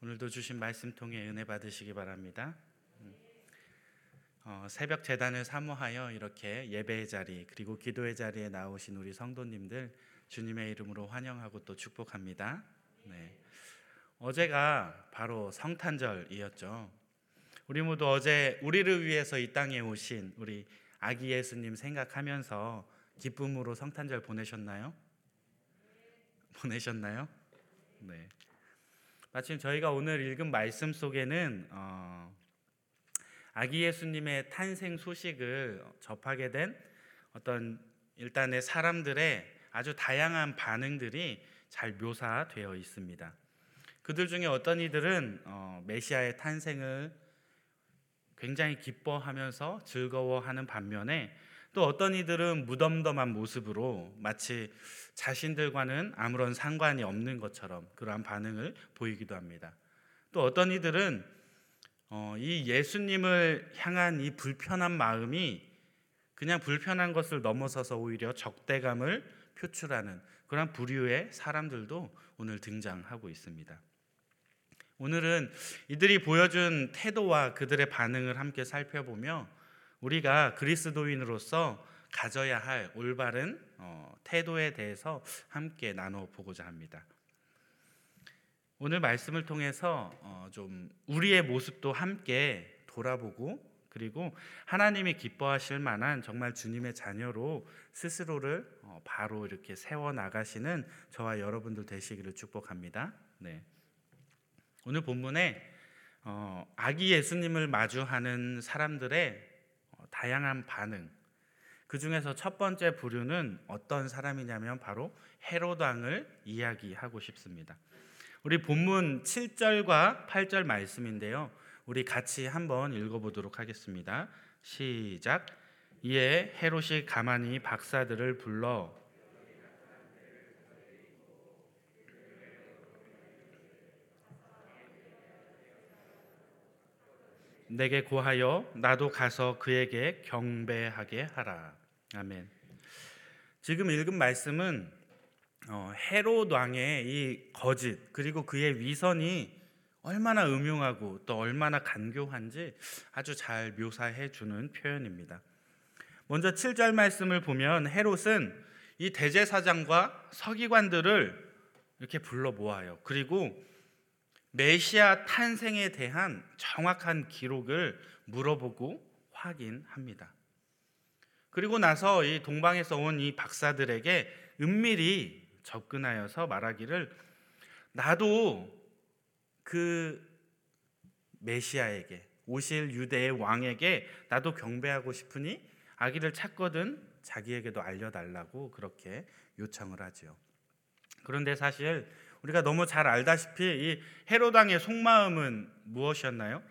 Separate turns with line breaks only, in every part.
오늘도 주신 말씀 통해 은혜 받으시기 바랍니다. 어, 새벽 재단을 사모하여 이렇게 예배의 자리 그리고 기도의 자리에 나오신 우리 성도님들 주님의 이름으로 환영하고 또 축복합니다. 네. 어제가 바로 성탄절이었죠. 우리 모두 어제 우리를 위해서 이 땅에 오신 우리 아기 예수님 생각하면서 기쁨으로 성탄절 보내셨나요? 보내셨나요? 네. 마침 저희가 오늘 읽은 말씀 속에는 어, 아기 예수님의 탄생 소식을 접하게 된 어떤 일단의 사람들의 아주 다양한 반응들이 잘 묘사되어 있습니다. 그들 중에 어떤 이들은 어, 메시아의 탄생을 굉장히 기뻐하면서 즐거워하는 반면에 또 어떤 이들은 무덤덤한 모습으로 마치 자신들과는 아무런 상관이 없는 것처럼 그러한 반응을 보이기도 합니다. 또 어떤 이들은 어, 이 예수님을 향한 이 불편한 마음이 그냥 불편한 것을 넘어서서 오히려 적대감을 표출하는 그런 부류의 사람들도 오늘 등장하고 있습니다. 오늘은 이들이 보여준 태도와 그들의 반응을 함께 살펴보며 우리가 그리스도인으로서 가져야 할 올바른 어, 태도에 대해서 함께 나눠 보고자 합니다. 오늘 말씀을 통해서 어, 좀 우리의 모습도 함께 돌아보고 그리고 하나님이 기뻐하실 만한 정말 주님의 자녀로 스스로를 어, 바로 이렇게 세워 나가시는 저와 여러분들 되시기를 축복합니다. 네. 오늘 본문에 어, 아기 예수님을 마주하는 사람들의 다양한 반응. 그 중에서 첫 번째 부류는 어떤 사람이냐면 바로 헤롯 왕을 이야기하고 싶습니다. 우리 본문 7절과 8절 말씀인데요. 우리 같이 한번 읽어보도록 하겠습니다. 시작. 이에 헤롯이 가만히 박사들을 불러 내게 고하여 나도 가서 그에게 경배하게 하라. 아멘. 지금 읽은 말씀은 어, 헤롯 왕의 이 거짓 그리고 그의 위선이 얼마나 음흉하고 또 얼마나 간교한지 아주 잘 묘사해 주는 표현입니다. 먼저 7절 말씀을 보면 헤롯은 이 대제사장과 서기관들을 이렇게 불러 모아요. 그리고 메시아 탄생에 대한 정확한 기록을 물어보고 확인합니다. 그리고 나서 이 동방에서 온 이 박사들에게 은밀히 접근하여서 말하기를 나도 그 메시아에게 오실 유대의 왕에게 나도 경배하고 싶으니 아기를 찾거든 자기에게도 알려달라고 그렇게 요청을 하지요. 그런데 사실 우리가 너무 잘 알다시피 이 헤로당의 속마음은 무엇이었나요?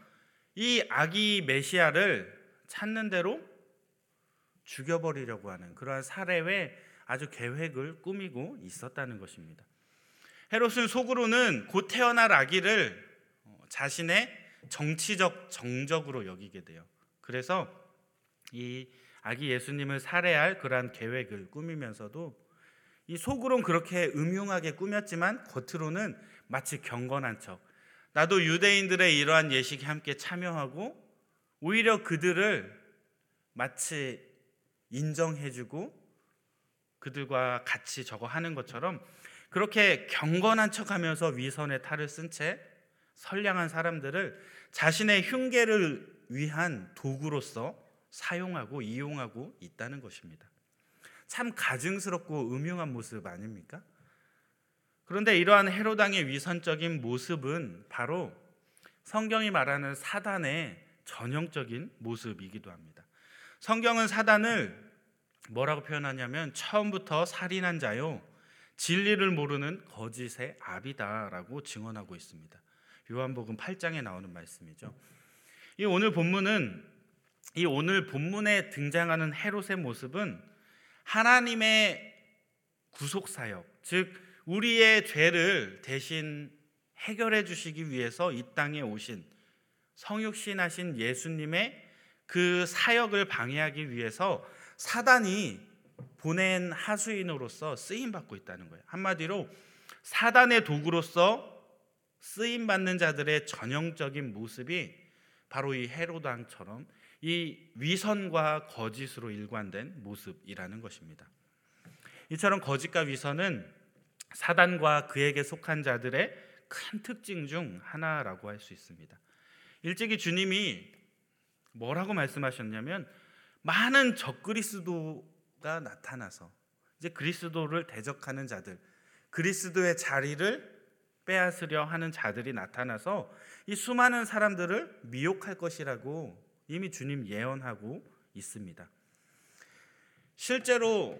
이 아기 메시아를 찾는 대로 죽여버리려고 하는 그러한 사례의 아주 계획을 꾸미고 있었다는 것입니다. 헤롯은 속으로는 곧 태어날 아기를 어, 자신의 정치적 정적으로 여기게 돼요. 그래서 이 아기 예수님을 살해할 그러한 계획을 꾸미면서도 이 속으론 그렇게 음흉하게 꾸몄지만 겉으로는 마치 경건한 척. 나도 유대인들의 이러한 예식에 함께 참여하고 오히려 그들을 마치 인정해주고 그들과 같이 저거 하는 것처럼 그렇게 경건한 척하면서 위선의 탈을 쓴 채 선량한 사람들을 자신의 흉계를 위한 도구로서 사용하고 이용하고 있다는 것입니다. 참 가증스럽고 음흉한 모습 아닙니까? 그런데 이러한 헤로당의 위선적인 모습은 바로 성경이 말하는 사단의 전형적인 모습이기도 합니다. 성경은 사단을 뭐라고 표현하냐면 처음부터 살인한 자요 진리를 모르는 거짓의 압이다라고 증언하고 있습니다. 요한복음 8장에 나오는 말씀이죠. 이 오늘 본문은 이 오늘 본문에 등장하는 헤롯의 모습은 하나님의 구속 사역, 즉 우리의 죄를 대신 해결해 주시기 위해서 이 땅에 오신 성육신 하신 예수님의 그 사역을 방해하기 위해서 사단이 보낸 하수인으로서 쓰임 받고 있다는 거예요. 한마디로 사단의 도구로서 쓰임 받는 자들의 전형적인 모습이 바로 이 헤로드 왕처럼 이 위선과 거짓으로 일관된 모습이라는 것입니다. 이처럼 거짓과 위선은 사단과 그에게 속한 자들의 큰 특징 중 하나라고 할 수 있습니다. 일찍이 주님이 뭐라고 말씀하셨냐면 많은 적그리스도가 나타나서 이제 그리스도를 대적하는 자들, 그리스도의 자리를 빼앗으려 하는 자들이 나타나서 이 수많은 사람들을 미혹할 것이라고 이미 주님 예언하고 있습니다. 실제로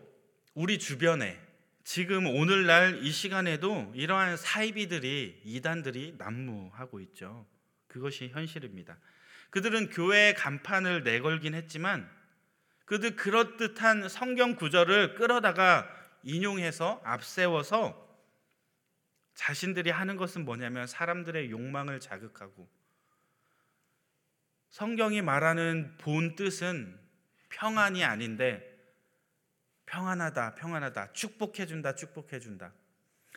우리 주변에 지금 오늘날 이 시간에도 이러한 사이비들이 이단들이 난무하고 있죠. 그것이 현실입니다. 그들은 교회의 간판을 내걸긴 했지만 그들 그럴듯한 성경 구절을 끌어다가 인용해서 앞세워서 자신들이 하는 것은 뭐냐면 사람들의 욕망을 자극하고 성경이 말하는 본 뜻은 평안이 아닌데 평안하다, 평안하다, 축복해준다, 축복해준다.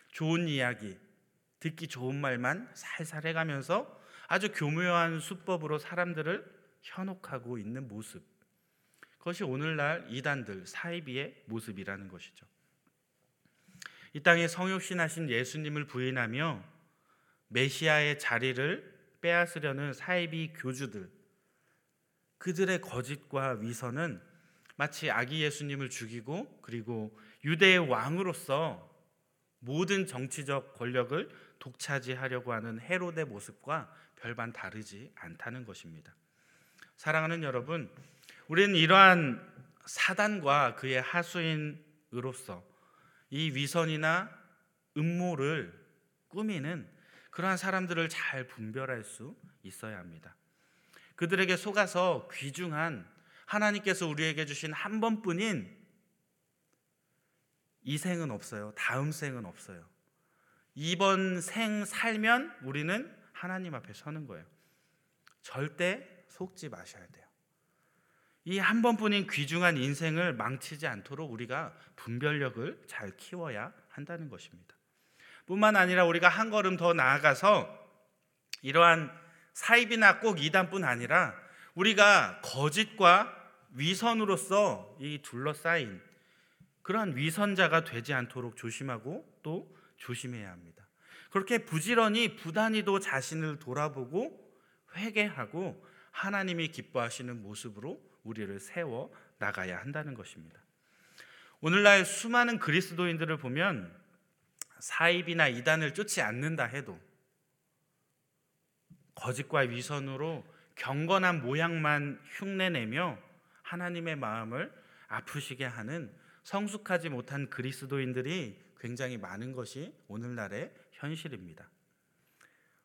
좋은 이야기, 듣기 좋은 말만 살살 해가면서 아주 교묘한 수법으로 사람들을 현혹하고 있는 모습. 그것이 오늘날 이단들, 사이비의 모습이라는 것이죠. 이 땅에 성육신하신 예수님을 부인하며 메시아의 자리를 빼앗으려는 사이비 교주들, 그들의 거짓과 위선은 마치 아기 예수님을 죽이고 그리고 유대의 왕으로서 모든 정치적 권력을 독차지하려고 하는 헤롯의 모습과 별반 다르지 않다는 것입니다. 사랑하는 여러분, 우리는 이러한 사단과 그의 하수인으로서 이 위선이나 음모를 꾸미는 그러한 사람들을 잘 분별할 수 있어야 합니다. 그들에게 속아서 귀중한 하나님께서 우리에게 주신 한 번뿐인 이 생은 없어요. 다음 생은 없어요. 이번 생 살면 우리는 하나님 앞에 서는 거예요. 절대 속지 마셔야 돼요. 이 한 번뿐인 귀중한 인생을 망치지 않도록 우리가 분별력을 잘 키워야 한다는 것입니다. 뿐만 아니라 우리가 한 걸음 더 나아가서 이러한 사입이나 꼭 이단뿐 아니라 우리가 거짓과 위선으로서 이 둘러싸인 그러한 위선자가 되지 않도록 조심하고 또 조심해야 합니다. 그렇게 부지런히 부단히도 자신을 돌아보고 회개하고 하나님이 기뻐하시는 모습으로 우리를 세워 나가야 한다는 것입니다. 오늘날 수많은 그리스도인들을 보면 사입이나 이단을 쫓지 않는다 해도 거짓과 위선으로 경건한 모양만 흉내내며 하나님의 마음을 아프시게 하는 성숙하지 못한 그리스도인들이 굉장히 많은 것이 오늘날의 현실입니다.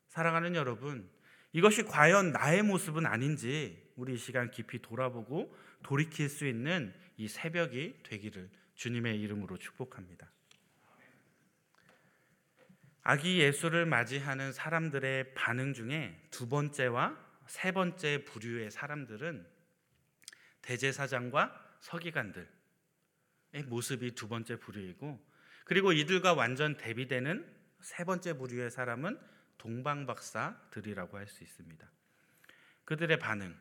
사랑하는 여러분, 이것이 과연 나의 모습은 아닌지 우리 이 시간 깊이 돌아보고 돌이킬 수 있는 이 새벽이 되기를 주님의 이름으로 축복합니다. 아기 예수를 맞이하는 사람들의 반응 중에 두 번째와 세 번째 부류의 사람들은 대제사장과 서기관들의 모습이 두 번째 부류이고 그리고 이들과 완전 대비되는 세 번째 부류의 사람은 동방박사들이라고 할 수 있습니다. 그들의 반응.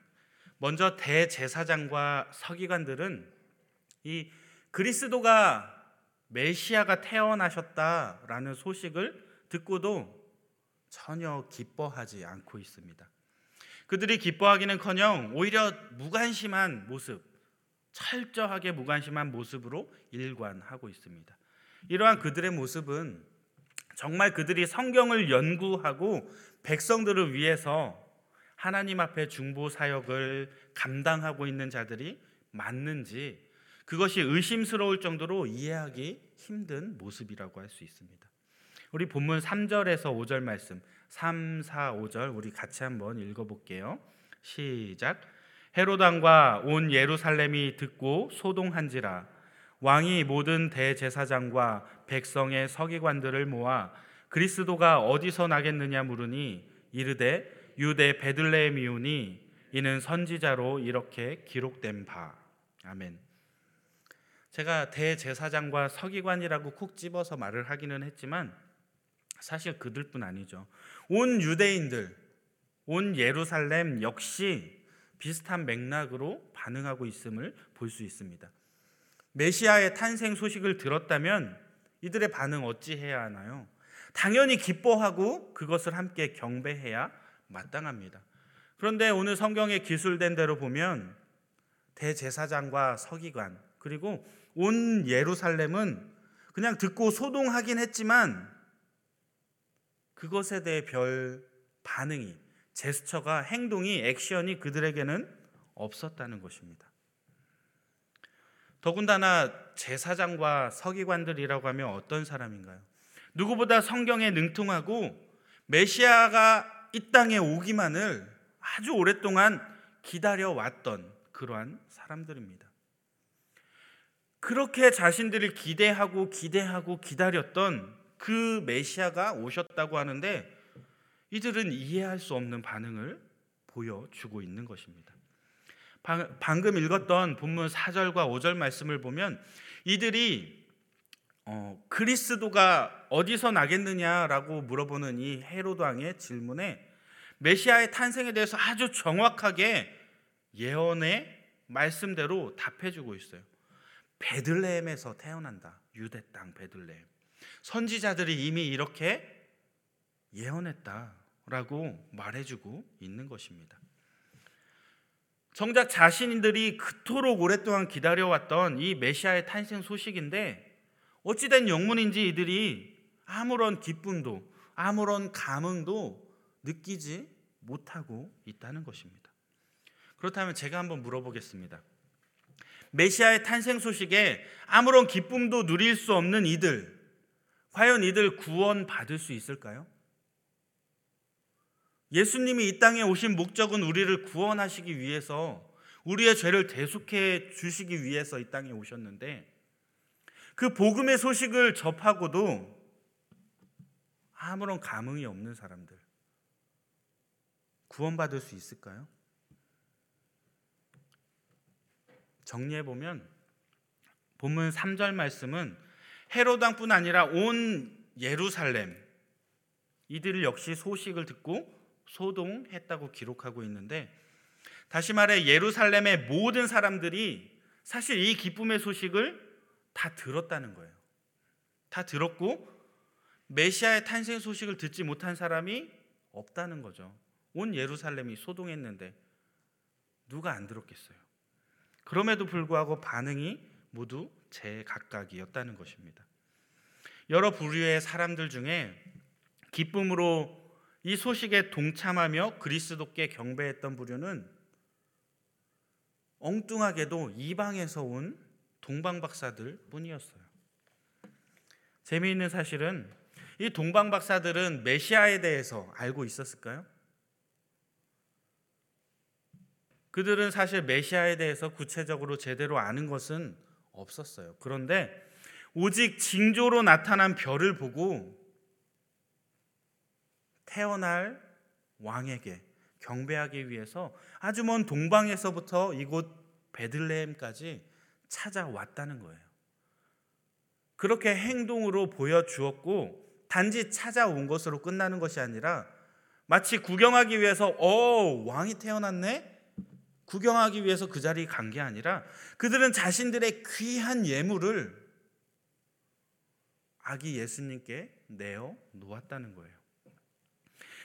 먼저 대제사장과 서기관들은 이 그리스도가 메시아가 태어나셨다라는 소식을 듣고도 전혀 기뻐하지 않고 있습니다. 그들이 기뻐하기는커녕 오히려 무관심한 모습, 철저하게 무관심한 모습으로 일관하고 있습니다. 이러한 그들의 모습은 정말 그들이 성경을 연구하고 백성들을 위해서 하나님 앞에 중보 사역을 감당하고 있는 자들이 맞는지 그것이 의심스러울 정도로 이해하기 힘든 모습이라고 할 수 있습니다. 우리 본문 3절에서 5절 말씀 3, 4, 5절 우리 같이 한번 읽어볼게요. 시작. 헤로당과 온 예루살렘이 듣고 소동한지라 왕이 모든 대제사장과 백성의 서기관들을 모아 그리스도가 어디서 나겠느냐 물으니 이르되 유대 베들레헴이오니 이는 선지자로 이렇게 기록된 바. 아멘. 제가 대제사장과 서기관이라고 콕 집어서 말을 하기는 했지만 사실 그들뿐 아니죠. 온 유대인들, 온 예루살렘 역시 비슷한 맥락으로 반응하고 있음을 볼 수 있습니다. 메시아의 탄생 소식을 들었다면 이들의 반응 어찌 해야 하나요? 당연히 기뻐하고 그것을 함께 경배해야 마땅합니다. 그런데 오늘 성경에 기술된 대로 보면 대제사장과 서기관 그리고 온 예루살렘은 그냥 듣고 소동하긴 했지만 그것에 대해 별 반응이 제스처가 행동이 액션이 그들에게는 없었다는 것입니다. 더군다나 제사장과 서기관들이라고 하면 어떤 사람인가요? 누구보다 성경에 능통하고 메시아가 이 땅에 오기만을 아주 오랫동안 기다려 왔던 그러한 사람들입니다. 그렇게 자신들을 기대하고 기대하고 기다렸던 그 메시아가 오셨다고 하는데 이들은 이해할 수 없는 반응을 보여주고 있는 것입니다. 방금 읽었던 본문 4절과 5절 말씀을 보면 이들이 어, 그리스도가 어디서 나겠느냐라고 물어보는 이 헤로드 왕의 질문에 메시아의 탄생에 대해서 아주 정확하게 예언의 말씀대로 답해주고 있어요. 베들레헴에서 태어난다. 유대 땅 베들레헴. 선지자들이 이미 이렇게 예언했다라고 말해주고 있는 것입니다. 정작 자신들이 그토록 오랫동안 기다려왔던 이 메시아의 탄생 소식인데 어찌된 영문인지 이들이 아무런 기쁨도 아무런 감흥도 느끼지 못하고 있다는 것입니다. 그렇다면 제가 한번 물어보겠습니다. 메시아의 탄생 소식에 아무런 기쁨도 누릴 수 없는 이들, 과연 이들 구원 받을 수 있을까요? 예수님이 이 땅에 오신 목적은 우리를 구원하시기 위해서 우리의 죄를 대속해 주시기 위해서 이 땅에 오셨는데 그 복음의 소식을 접하고도 아무런 감흥이 없는 사람들 구원받을 수 있을까요? 정리해 보면 본문 3절 말씀은 헤로당뿐 아니라 온 예루살렘 이들 역시 소식을 듣고 소동했다고 기록하고 있는데 다시 말해 예루살렘의 모든 사람들이 사실 이 기쁨의 소식을 다 들었다는 거예요. 다 들었고 메시아의 탄생 소식을 듣지 못한 사람이 없다는 거죠. 온 예루살렘이 소동했는데 누가 안 들었겠어요? 그럼에도 불구하고 반응이 모두 제각각이었다는 것입니다. 여러 부류의 사람들 중에 기쁨으로 이 소식에 동참하며 그리스도께 경배했던 부류는 엉뚱하게도 이방에서 온 동방 박사들 뿐이었어요. 재미있는 사실은 이 동방 박사들은 메시아에 대해서 알고 있었을까요? 그들은 사실 메시아에 대해서 구체적으로 제대로 아는 것은 없었어요. 그런데 오직 징조로 나타난 별을 보고 태어날 왕에게 경배하기 위해서 아주 먼 동방에서부터 이곳 베들레헴까지 찾아왔다는 거예요. 그렇게 행동으로 보여주었고 단지 찾아온 것으로 끝나는 것이 아니라 마치 구경하기 위해서 어 왕이 태어났네 구경하기 위해서 그 자리에 간 게 아니라 그들은 자신들의 귀한 예물을 아기 예수님께 내어 놓았다는 거예요.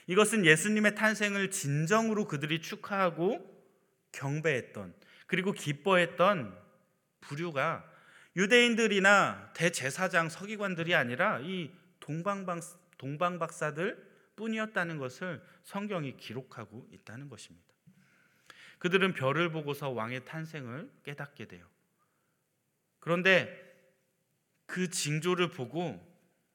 이것은 예수님의 탄생을 진정으로 그들이 축하하고 경배했던 그리고 기뻐했던 부류가 유대인들이나 대제사장 서기관들이 아니라 이 동방방 동방박사들 뿐이었다는 것을 성경이 기록하고 있다는 것입니다. 그들은 별을 보고서 왕의 탄생을 깨닫게 돼요. 그런데 그 징조를 보고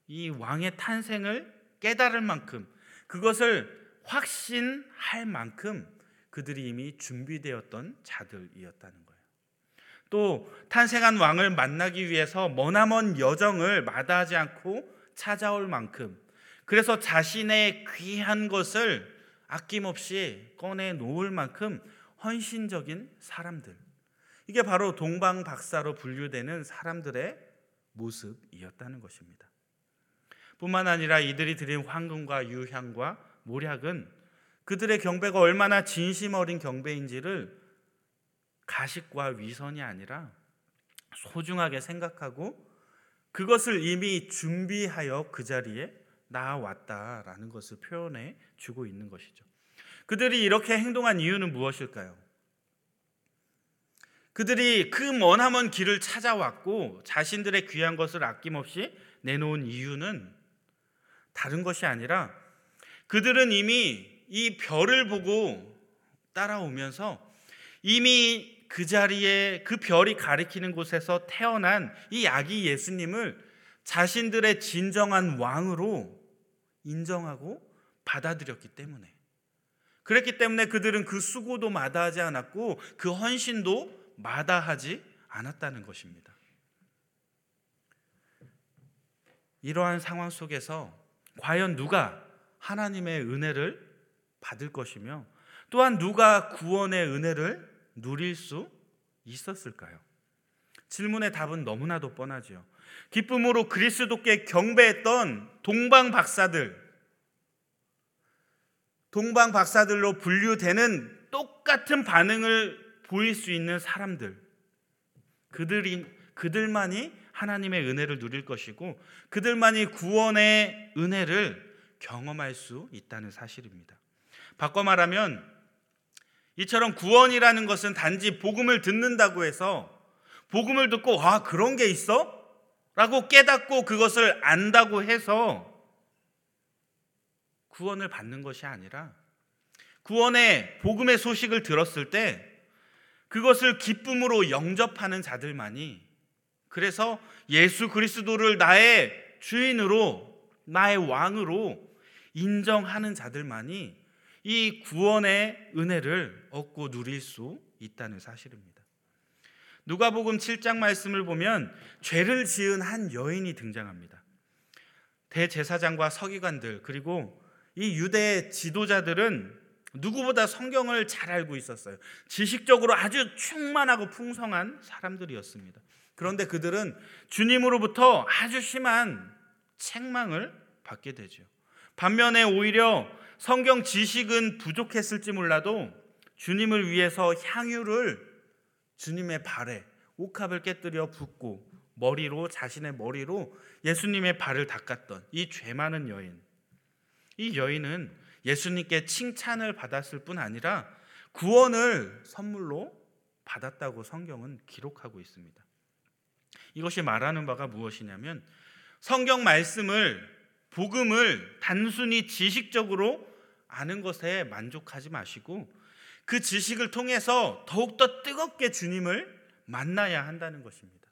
이 왕의 탄생을 깨달을 만큼 그것을 확신할 만큼 그들이 이미 준비되었던 자들이었다는 거예요. 또 탄생한 왕을 만나기 위해서 머나먼 여정을 마다하지 않고 찾아올 만큼 그래서 자신의 귀한 것을 아낌없이 꺼내 놓을 만큼 헌신적인 사람들. 이게 바로 동방 박사로 분류되는 사람들의 모습이었다는 것입니다. 뿐만 아니라 이들이 드린 황금과 유향과 모략은 그들의 경배가 얼마나 진심 어린 경배인지를 가식과 위선이 아니라 소중하게 생각하고 그것을 이미 준비하여 그 자리에 나왔다라는 것을 표현해 주고 있는 것이죠. 그들이 이렇게 행동한 이유는 무엇일까요? 그들이 그 머나먼 길을 찾아왔고 자신들의 귀한 것을 아낌없이 내놓은 이유는 다른 것이 아니라 그들은 이미 이 별을 보고 따라오면서 이미 그 자리에 그 별이 가리키는 곳에서 태어난 이 아기 예수님을 자신들의 진정한 왕으로 인정하고 받아들였기 때문에. 그랬기 때문에 그들은 그 수고도 마다하지 않았고 그 헌신도 마다하지 않았다는 것입니다. 이러한 상황 속에서 과연 누가 하나님의 은혜를 받을 것이며 또한 누가 구원의 은혜를 누릴 수 있었을까요? 질문의 답은 너무나도 뻔하지요. 기쁨으로 그리스도께 경배했던 동방 박사들, 동방 박사들로 분류되는 똑같은 반응을 보일 수 있는 사람들, 그들이 그들만이 하나님의 은혜를 누릴 것이고 그들만이 구원의 은혜를 경험할 수 있다는 사실입니다. 바꿔 말하면 이처럼 구원이라는 것은 단지 복음을 듣는다고 해서 복음을 듣고 아 그런 게 있어? 라고 깨닫고 그것을 안다고 해서 구원을 받는 것이 아니라 구원의 복음의 소식을 들었을 때 그것을 기쁨으로 영접하는 자들만이 그래서 예수 그리스도를 나의 주인으로 나의 왕으로 인정하는 자들만이 이 구원의 은혜를 얻고 누릴 수 있다는 사실입니다. 누가복음 7장 말씀을 보면 죄를 지은 한 여인이 등장합니다. 대제사장과 서기관들 그리고 이 유대 지도자들은 누구보다 성경을 잘 알고 있었어요. 지식적으로 아주 충만하고 풍성한 사람들이었습니다. 그런데 그들은 주님으로부터 아주 심한 책망을 받게 되죠. 반면에 오히려 성경 지식은 부족했을지 몰라도 주님을 위해서 향유를 주님의 발에 옥합을 깨뜨려 붓고 머리로 자신의 머리로 예수님의 발을 닦았던 이 죄 많은 여인. 이 여인은 예수님께 칭찬을 받았을 뿐 아니라 구원을 선물로 받았다고 성경은 기록하고 있습니다. 이것이 말하는 바가 무엇이냐면 성경 말씀을 복음을 단순히 지식적으로 아는 것에 만족하지 마시고 그 지식을 통해서 더욱더 뜨겁게 주님을 만나야 한다는 것입니다.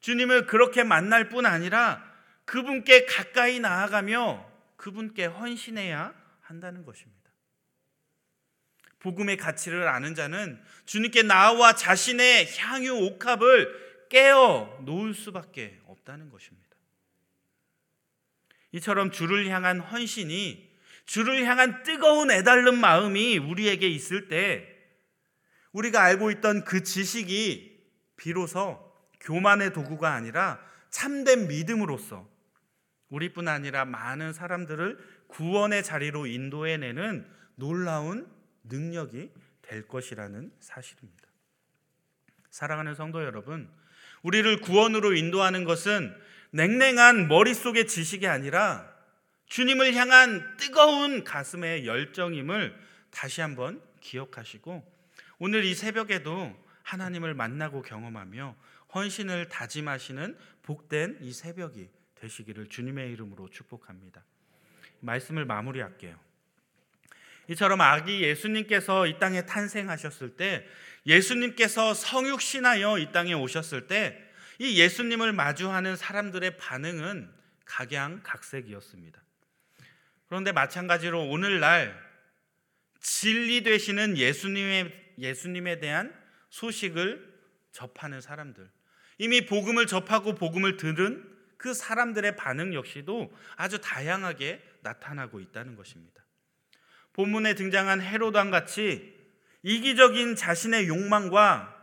주님을 그렇게 만날 뿐 아니라 그분께 가까이 나아가며 그분께 헌신해야 한다는 것입니다. 복음의 가치를 아는 자는 주님께 나와 자신의 향유 옥합을 깨어 놓을 수밖에 없다는 것입니다. 이처럼 주를 향한 헌신이 주를 향한 뜨거운 애달른 마음이 우리에게 있을 때 우리가 알고 있던 그 지식이 비로소 교만의 도구가 아니라 참된 믿음으로서 우리뿐 아니라 많은 사람들을 구원의 자리로 인도해내는 놀라운 능력이 될 것이라는 사실입니다. 사랑하는 성도 여러분, 우리를 구원으로 인도하는 것은 냉랭한 머릿속의 지식이 아니라 주님을 향한 뜨거운 가슴의 열정임을 다시 한번 기억하시고 오늘 이 새벽에도 하나님을 만나고 경험하며 헌신을 다짐하시는 복된 이 새벽이 되시기를 주님의 이름으로 축복합니다. 말씀을 마무리할게요. 이처럼 아기 예수님께서 이 땅에 탄생하셨을 때 예수님께서 성육신하여 이 땅에 오셨을 때 이 예수님을 마주하는 사람들의 반응은 각양각색이었습니다. 그런데 마찬가지로 오늘날 진리 되시는 예수님의 예수님에 대한 소식을 접하는 사람들, 이미 복음을 접하고 복음을 들은 그 사람들의 반응 역시도 아주 다양하게 나타나고 있다는 것입니다. 본문에 등장한 헤로당 같이 이기적인 자신의 욕망과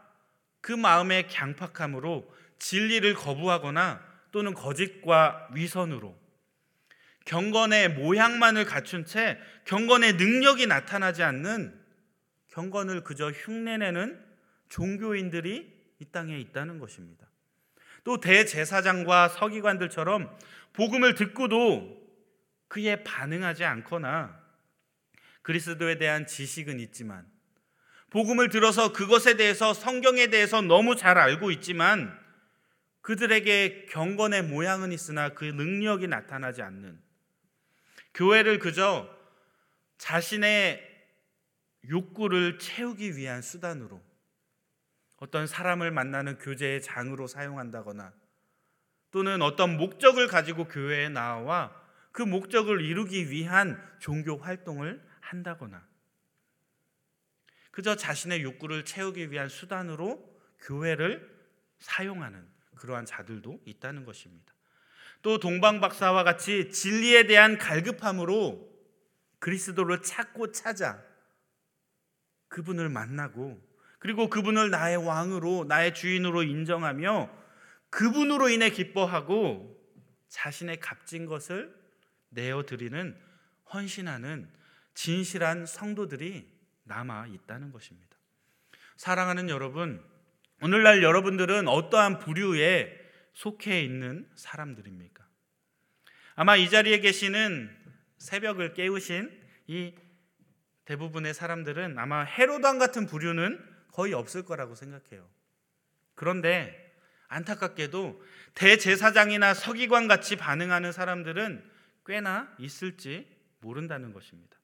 그 마음의 강팍함으로 진리를 거부하거나 또는 거짓과 위선으로 경건의 모양만을 갖춘 채 경건의 능력이 나타나지 않는 경건을 그저 흉내내는 종교인들이 이 땅에 있다는 것입니다. 또 대제사장과 서기관들처럼 복음을 듣고도 그에 반응하지 않거나 그리스도에 대한 지식은 있지만 복음을 들어서 그것에 대해서 성경에 대해서 너무 잘 알고 있지만 그들에게 경건의 모양은 있으나 그 능력이 나타나지 않는 교회를 그저 자신의 욕구를 채우기 위한 수단으로 어떤 사람을 만나는 교제의 장으로 사용한다거나 또는 어떤 목적을 가지고 교회에 나와 그 목적을 이루기 위한 종교 활동을 한다거나 그저 자신의 욕구를 채우기 위한 수단으로 교회를 사용하는 그러한 자들도 있다는 것입니다. 또 동방 박사와 같이 진리에 대한 갈급함으로 그리스도를 찾고 찾아 그분을 만나고 그리고 그분을 나의 왕으로 나의 주인으로 인정하며 그분으로 인해 기뻐하고 자신의 값진 것을 내어 드리는 헌신하는 진실한 성도들이 남아 있다는 것입니다. 사랑하는 여러분, 오늘날 여러분들은 어떠한 부류에 속해 있는 사람들입니까? 아마 이 자리에 계시는 새벽을 깨우신 이 대부분의 사람들은 아마 헤로당 같은 부류는 거의 없을 거라고 생각해요. 그런데 안타깝게도 대제사장이나 서기관 같이 반응하는 사람들은 꽤나 있을지 모른다는 것입니다.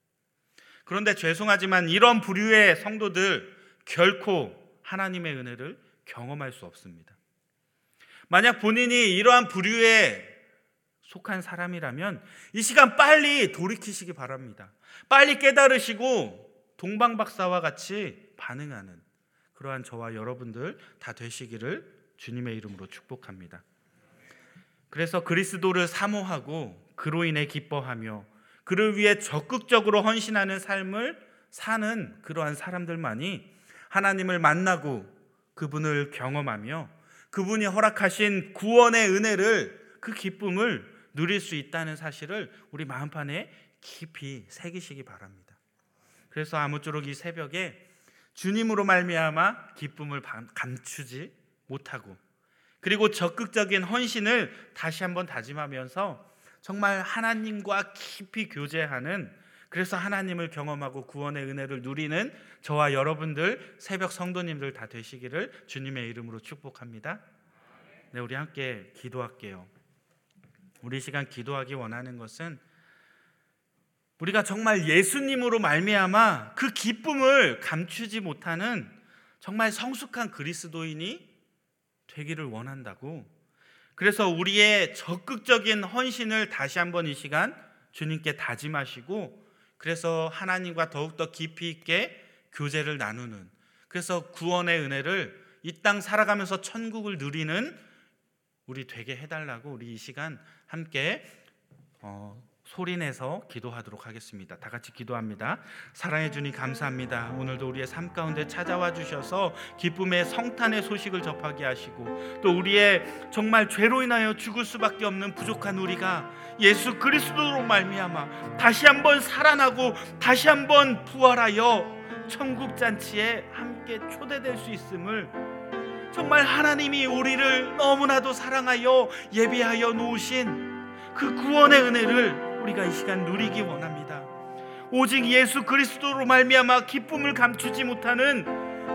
그런데 죄송하지만 이런 부류의 성도들 결코 하나님의 은혜를 경험할 수 없습니다. 만약 본인이 이러한 부류에 속한 사람이라면 이 시간 빨리 돌이키시기 바랍니다. 빨리 깨달으시고 동방박사와 같이 반응하는 그러한 저와 여러분들 다 되시기를 주님의 이름으로 축복합니다. 그래서 그리스도를 사모하고 그로 인해 기뻐하며 그를 위해 적극적으로 헌신하는 삶을 사는 그러한 사람들만이 하나님을 만나고 그분을 경험하며 그분이 허락하신 구원의 은혜를 그 기쁨을 누릴 수 있다는 사실을 우리 마음판에 깊이 새기시기 바랍니다. 그래서 아무쪼록 이 새벽에 주님으로 말미암아 기쁨을 감추지 못하고 그리고 적극적인 헌신을 다시 한번 다짐하면서 정말 하나님과 깊이 교제하는 그래서 하나님을 경험하고 구원의 은혜를 누리는 저와 여러분들 새벽 성도님들 다 되시기를 주님의 이름으로 축복합니다. 네, 우리 함께 기도할게요. 우리 시간 기도하기 원하는 것은 우리가 정말 예수님으로 말미암아 그 기쁨을 감추지 못하는 정말 성숙한 그리스도인이 되기를 원한다고. 그래서 우리의 적극적인 헌신을 다시 한번 이 시간 주님께 다짐하시고 그래서 하나님과 더욱더 깊이 있게 교제를 나누는 그래서 구원의 은혜를 이 땅 살아가면서 천국을 누리는 우리 되게 해달라고 우리 이 시간 함께 어, 소리내서 기도하도록 하겠습니다. 다 같이 기도합니다. 사랑해 주님 감사합니다. 오늘도 우리의 삶 가운데 찾아와 주셔서 기쁨의 성탄의 소식을 접하게 하시고 또 우리의 정말 죄로 인하여 죽을 수밖에 없는 부족한 우리가 예수 그리스도로 말미암아 다시 한번 살아나고 다시 한번 부활하여 천국 잔치에 함께 초대될 수 있음을 정말 하나님이 우리를 너무나도 사랑하여 예비하여 놓으신 그 구원의 은혜를 우리가 이 시간 누리기 원합니다. 오직 예수 그리스도로 말미암아 기쁨을 감추지 못하는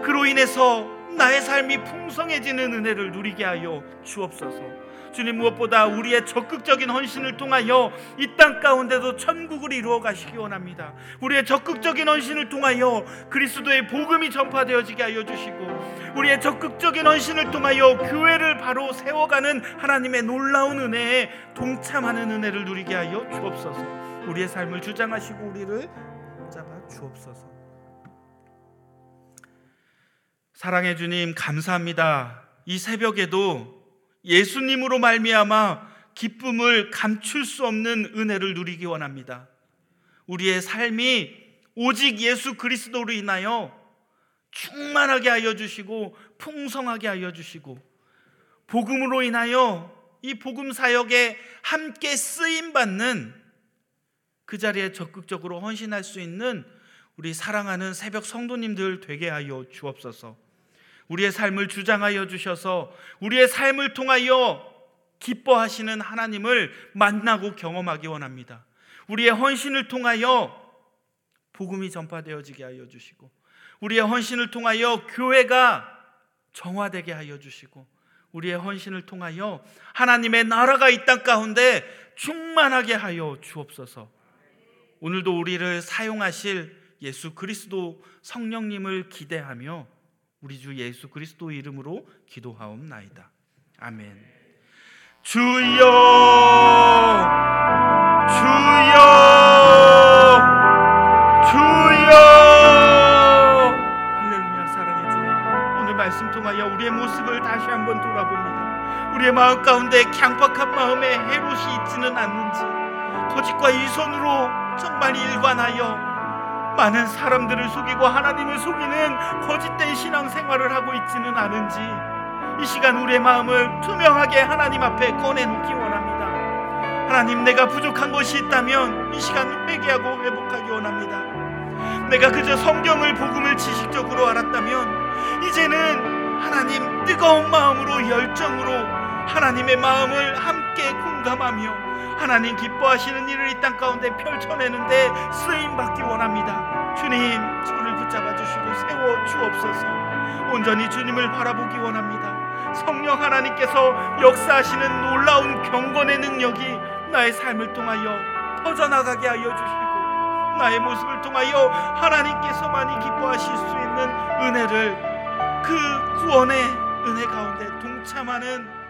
그로 인해서 나의 삶이 풍성해지는 은혜를 누리게 하여 주옵소서. 주님 무엇보다 우리의 적극적인 헌신을 통하여 이 땅 가운데도 천국을 이루어 가시기 원합니다. 우리의 적극적인 헌신을 통하여 그리스도의 복음이 전파되어지게 하여 주시고 우리의 적극적인 헌신을 통하여 교회를 바로 세워가는 하나님의 놀라운 은혜에 동참하는 은혜를 누리게 하여 주옵소서. 우리의 삶을 주장하시고 우리를 잡아 주옵소서. 사랑해 주님 감사합니다. 이 새벽에도 예수님으로 말미암아 기쁨을 감출 수 없는 은혜를 누리기 원합니다. 우리의 삶이 오직 예수 그리스도로 인하여 충만하게 하여 주시고 풍성하게 하여 주시고 복음으로 인하여 이 복음 사역에 함께 쓰임 받는 그 자리에 적극적으로 헌신할 수 있는 우리 사랑하는 새벽 성도님들 되게 하여 주옵소서. 우리의 삶을 주장하여 주셔서 우리의 삶을 통하여 기뻐하시는 하나님을 만나고 경험하기 원합니다. 우리의 헌신을 통하여 복음이 전파되어지게 하여 주시고 우리의 헌신을 통하여 교회가 정화되게 하여 주시고 우리의 헌신을 통하여 하나님의 나라가 이 땅 가운데 충만하게 하여 주옵소서. 오늘도 우리를 사용하실 예수 그리스도 성령님을 기대하며 우리 주 예수 그리스도 이름으로 기도하옵나이다. 아멘. 주여 주여 주여 할렐루야 사랑의 주여 오늘 말씀 통하여 우리의 모습을 다시 한번 돌아봅니다 우리의 마음 가운데 강박한 마음에 해롯이 있지는 않는지 거짓과 이 손으로 정말 일관하여 많은 사람들을 속이고 하나님을 속이는 거짓된 신앙 생활을 하고 있지는 않은지 이 시간 우리의 마음을 투명하게 하나님 앞에 꺼내놓기 원합니다. 하나님 내가 부족한 것이 있다면 이 시간 회개하고 회복하기 원합니다. 내가 그저 성경을 복음을 지식적으로 알았다면 이제는 하나님 뜨거운 마음으로 열정으로 하나님의 마음을 함께 공감하며 하나님 기뻐하시는 일을 이 땅 가운데 펼쳐내는데 쓰임 받기 원합니다. 주님 저를 붙잡아 주시고 세워 주옵소서. 온전히 주님을 바라보기 원합니다. 성령 하나님께서 역사하시는 놀라운 경건의 능력이 나의 삶을 통하여 터져나가게 하여 주시고 나의 모습을 통하여 하나님께서만이 기뻐하실 수 있는 은혜를 그 구원의 은혜 가운데 동참하는